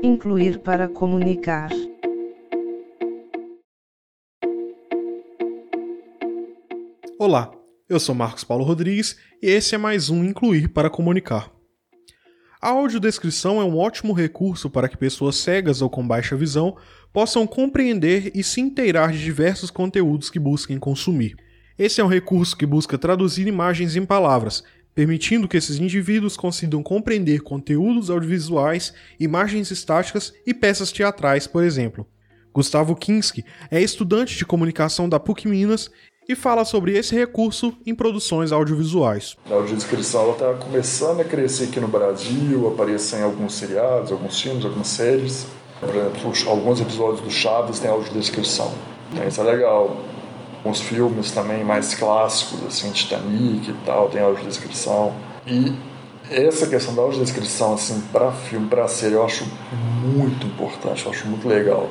Incluir para comunicar. Olá, eu sou Marcos Paulo Rodrigues e esse é mais um Incluir para Comunicar. A audiodescrição é um ótimo recurso para que pessoas cegas ou com baixa visão possam compreender e se inteirar de diversos conteúdos que busquem consumir. Esse é um recurso que busca traduzir imagens em palavras, permitindo que esses indivíduos consigam compreender conteúdos audiovisuais, imagens estáticas e peças teatrais, por exemplo. Gustavo Kinski é estudante de comunicação da PUC Minas e fala sobre esse recurso em produções audiovisuais. A audiodescrição está começando a crescer aqui no Brasil, aparecer em alguns seriados, alguns filmes, algumas séries. Por exemplo, alguns episódios do Chaves têm audiodescrição. Então isso é legal. Alguns filmes também mais clássicos, assim, Titanic e tal, tem audiodescrição. E essa questão da audiodescrição, assim, para filme, para série, eu acho muito importante, eu acho muito legal.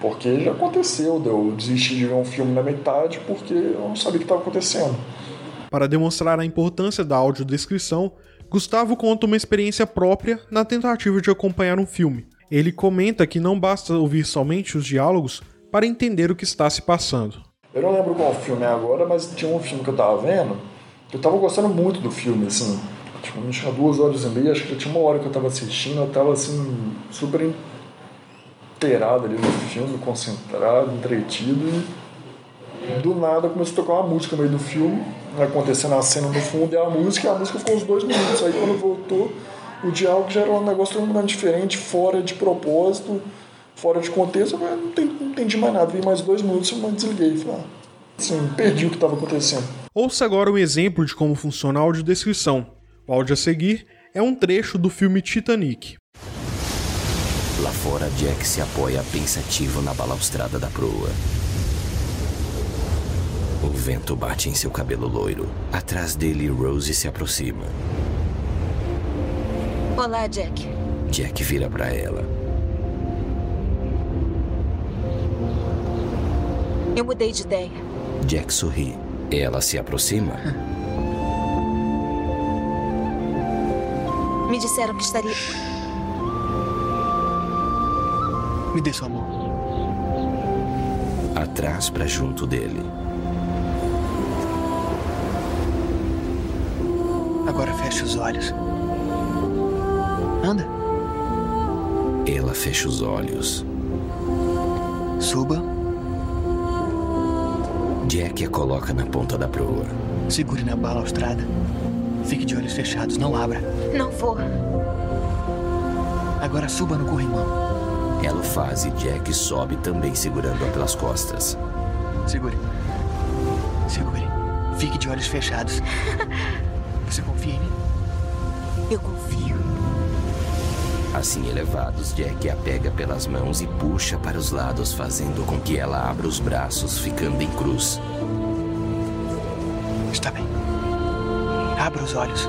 Porque já aconteceu, eu desisti de ver um filme na metade porque eu não sabia o que estava acontecendo. Para demonstrar a importância da audiodescrição, Gustavo conta uma experiência própria na tentativa de acompanhar um filme. Ele comenta que não basta ouvir somente os diálogos para entender o que está se passando. Eu não lembro qual filme é agora, mas tinha um filme que eu estava vendo. Eu estava gostando muito do filme, assim. Tipo, tinha duas horas e meia, acho que tinha uma hora que eu estava assistindo, eu estava assim, super inteirado ali no filme, concentrado, entretido e do nada começou a tocar uma música no meio do filme, acontecendo a cena no fundo e a música, e a música ficou uns dois minutos. Aí quando voltou, o diálogo já era um negócio totalmente diferente, fora de propósito, fora de contexto, eu não entendi, mais nada. Vi mais dois minutos e desliguei. Falei, ah, assim, perdi o que estava acontecendo. Ouça agora um exemplo de como funciona a audiodescrição. O áudio a seguir é um trecho do filme Titanic. Lá fora, Jack se apoia pensativo na balaustrada da proa. O vento bate em seu cabelo loiro. Atrás dele, Rose se aproxima. Olá, Jack. Jack vira para ela. Eu mudei de ideia. Jack sorri. Ela se aproxima. Me disseram que estaria. Me dê sua mão. Atrás para junto dele. Agora feche os olhos. Anda. Ela fecha os olhos. Suba. Jack a coloca na ponta da proa. Segure na balaustrada. Fique de olhos fechados, não abra. Não vou. Agora suba no corrimão. Ela o faz e Jack sobe também segurando-a pelas costas. Segure. Segure. Fique de olhos fechados. Você confia em mim? Eu confio. Assim elevados, Jack a pega pelas mãos e puxa para os lados, fazendo com que ela abra os braços, ficando em cruz. Está bem. Abra os olhos.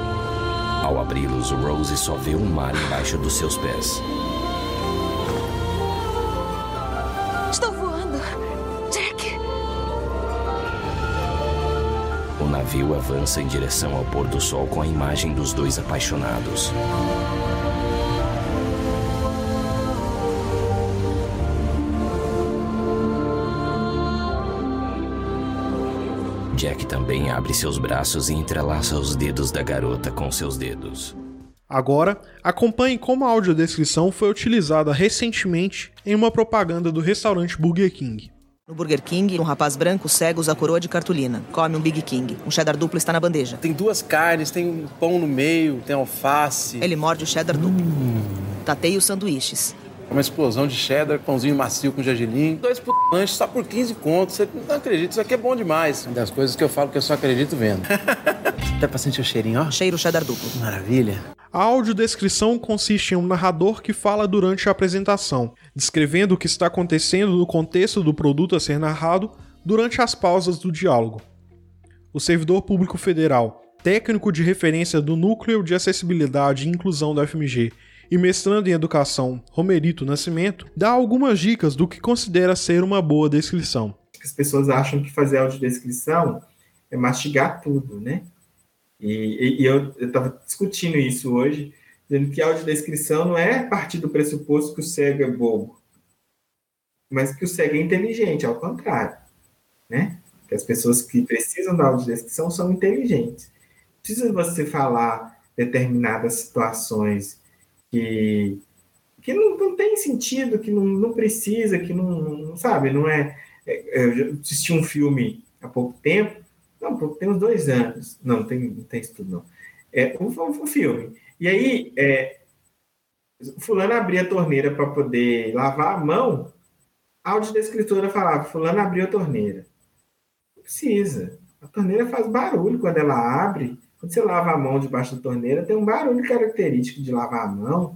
Ao abri-los, Rose só vê um mar embaixo dos seus pés. Estou voando. Jack. O navio avança em direção ao pôr do sol com a imagem dos dois apaixonados. Jack também abre seus braços e entrelaça os dedos da garota com seus dedos. Agora, acompanhe como a audiodescrição foi utilizada recentemente em uma propaganda do restaurante Burger King. No Burger King, um rapaz branco cego usa a coroa de cartolina. Come um Big King. Um cheddar duplo está na bandeja. Tem duas carnes, tem um pão no meio, tem alface. Ele morde o cheddar duplo. Tateia os sanduíches. Uma explosão de cheddar, pãozinho macio com gergelim. Dois p... lanches só por 15 contos. Você não acredita, isso aqui é bom demais. Das coisas que eu falo que eu só acredito vendo. Até pra sentir o cheirinho, ó. Cheiro cheddar duplo. Maravilha. A audiodescrição consiste em um narrador que fala durante a apresentação, descrevendo o que está acontecendo no contexto do produto a ser narrado durante as pausas do diálogo. O servidor público federal, técnico de referência do Núcleo de Acessibilidade e Inclusão da FMG e mestrando em educação Romerito Nascimento, dá algumas dicas do que considera ser uma boa descrição. As pessoas acham que fazer audiodescrição é mastigar tudo, né? E, e, e eu estava discutindo isso hoje, dizendo que a audiodescrição não é partir do pressuposto que o cego é bobo, mas que o cego é inteligente, ao contrário, né? Que as pessoas que precisam da audiodescrição são inteligentes. Precisa você falar determinadas situações que, que não, não tem sentido, que não, não precisa, que não, não sabe, não é, é. Eu assisti um filme há pouco tempo, não, tem uns dois anos, não, tem, não tem isso tudo, não. É um, um filme. E aí, é, fulano abria a torneira para poder lavar a mão, a audiodescritora falava, fulano abriu a torneira. Não precisa. A torneira faz barulho quando ela abre. Quando você lava a mão debaixo da torneira, tem um barulho característico de lavar a mão,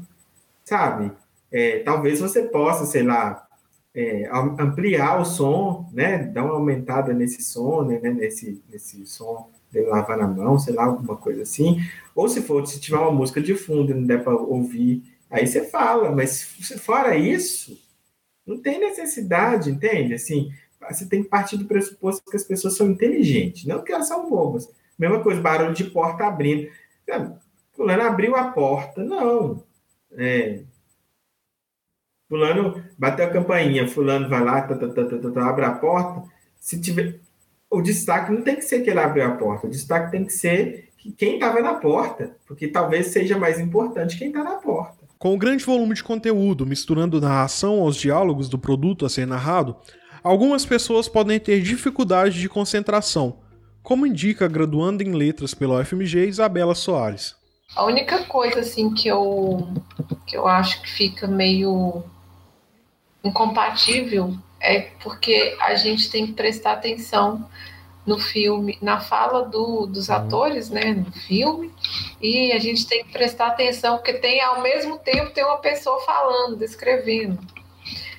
sabe? É, talvez você possa, sei lá, é, ampliar o som, né? Dar uma aumentada nesse som, né? Nesse, nesse som de lavar na mão, sei lá, alguma coisa assim. Ou se for, se tiver uma música de fundo e não der para ouvir, aí você fala. Mas fora isso, não tem necessidade, entende? Assim, você tem que partir do pressuposto que as pessoas são inteligentes, não que elas são bobas. Mesma coisa, barulho de porta abrindo. Fulano abriu a porta. Não. É. Fulano bateu a campainha, fulano vai lá, tá, tá, tá, abre a porta. Se tiver. O destaque não tem que ser que ele abriu a porta, o destaque tem que ser que quem estava na porta, porque talvez seja mais importante quem está na porta. Com o grande volume de conteúdo misturando narração aos diálogos do produto a ser narrado, algumas pessoas podem ter dificuldade de concentração, como indica a graduanda em letras pela UFMG Isabela Soares. A única coisa assim que eu que eu acho que fica meio incompatível é porque a gente tem que prestar atenção no filme, na fala do, dos uhum. atores, né, no filme, e a gente tem que prestar atenção porque tem ao mesmo tempo tem uma pessoa falando, descrevendo.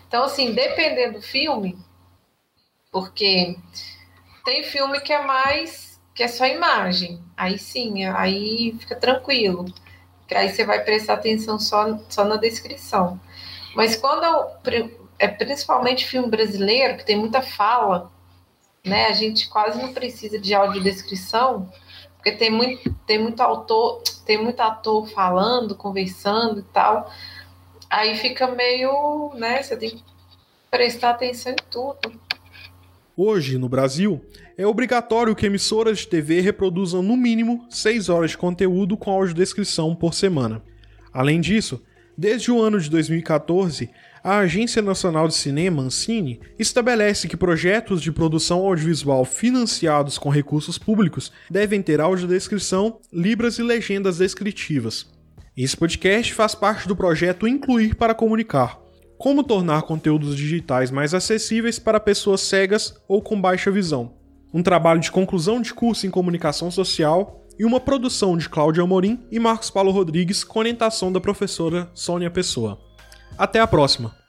Então, assim, dependendo do filme, porque tem filme que é mais que é só imagem, aí sim, aí fica tranquilo, que aí você vai prestar atenção só, só na descrição. Mas quando é principalmente filme brasileiro, que tem muita fala, né? A gente quase não precisa de audiodescrição, porque tem muito, tem muito autor, tem muito ator falando, conversando e tal. Aí fica meio, né? Você tem que prestar atenção em tudo. Hoje, no Brasil, é obrigatório que emissoras de TV reproduzam no mínimo 6 horas de conteúdo com audiodescrição por semana. Além disso, desde o ano de 2014, a Agência Nacional de Cinema, Ancine, estabelece que projetos de produção audiovisual financiados com recursos públicos devem ter audiodescrição, libras e legendas descritivas. Esse podcast faz parte do projeto Incluir para Comunicar. Como tornar conteúdos digitais mais acessíveis para pessoas cegas ou com baixa visão. Um trabalho de conclusão de curso em comunicação social e uma produção de Cláudia Amorim e Marcos Paulo Rodrigues com orientação da professora Sônia Pessoa. Até a próxima!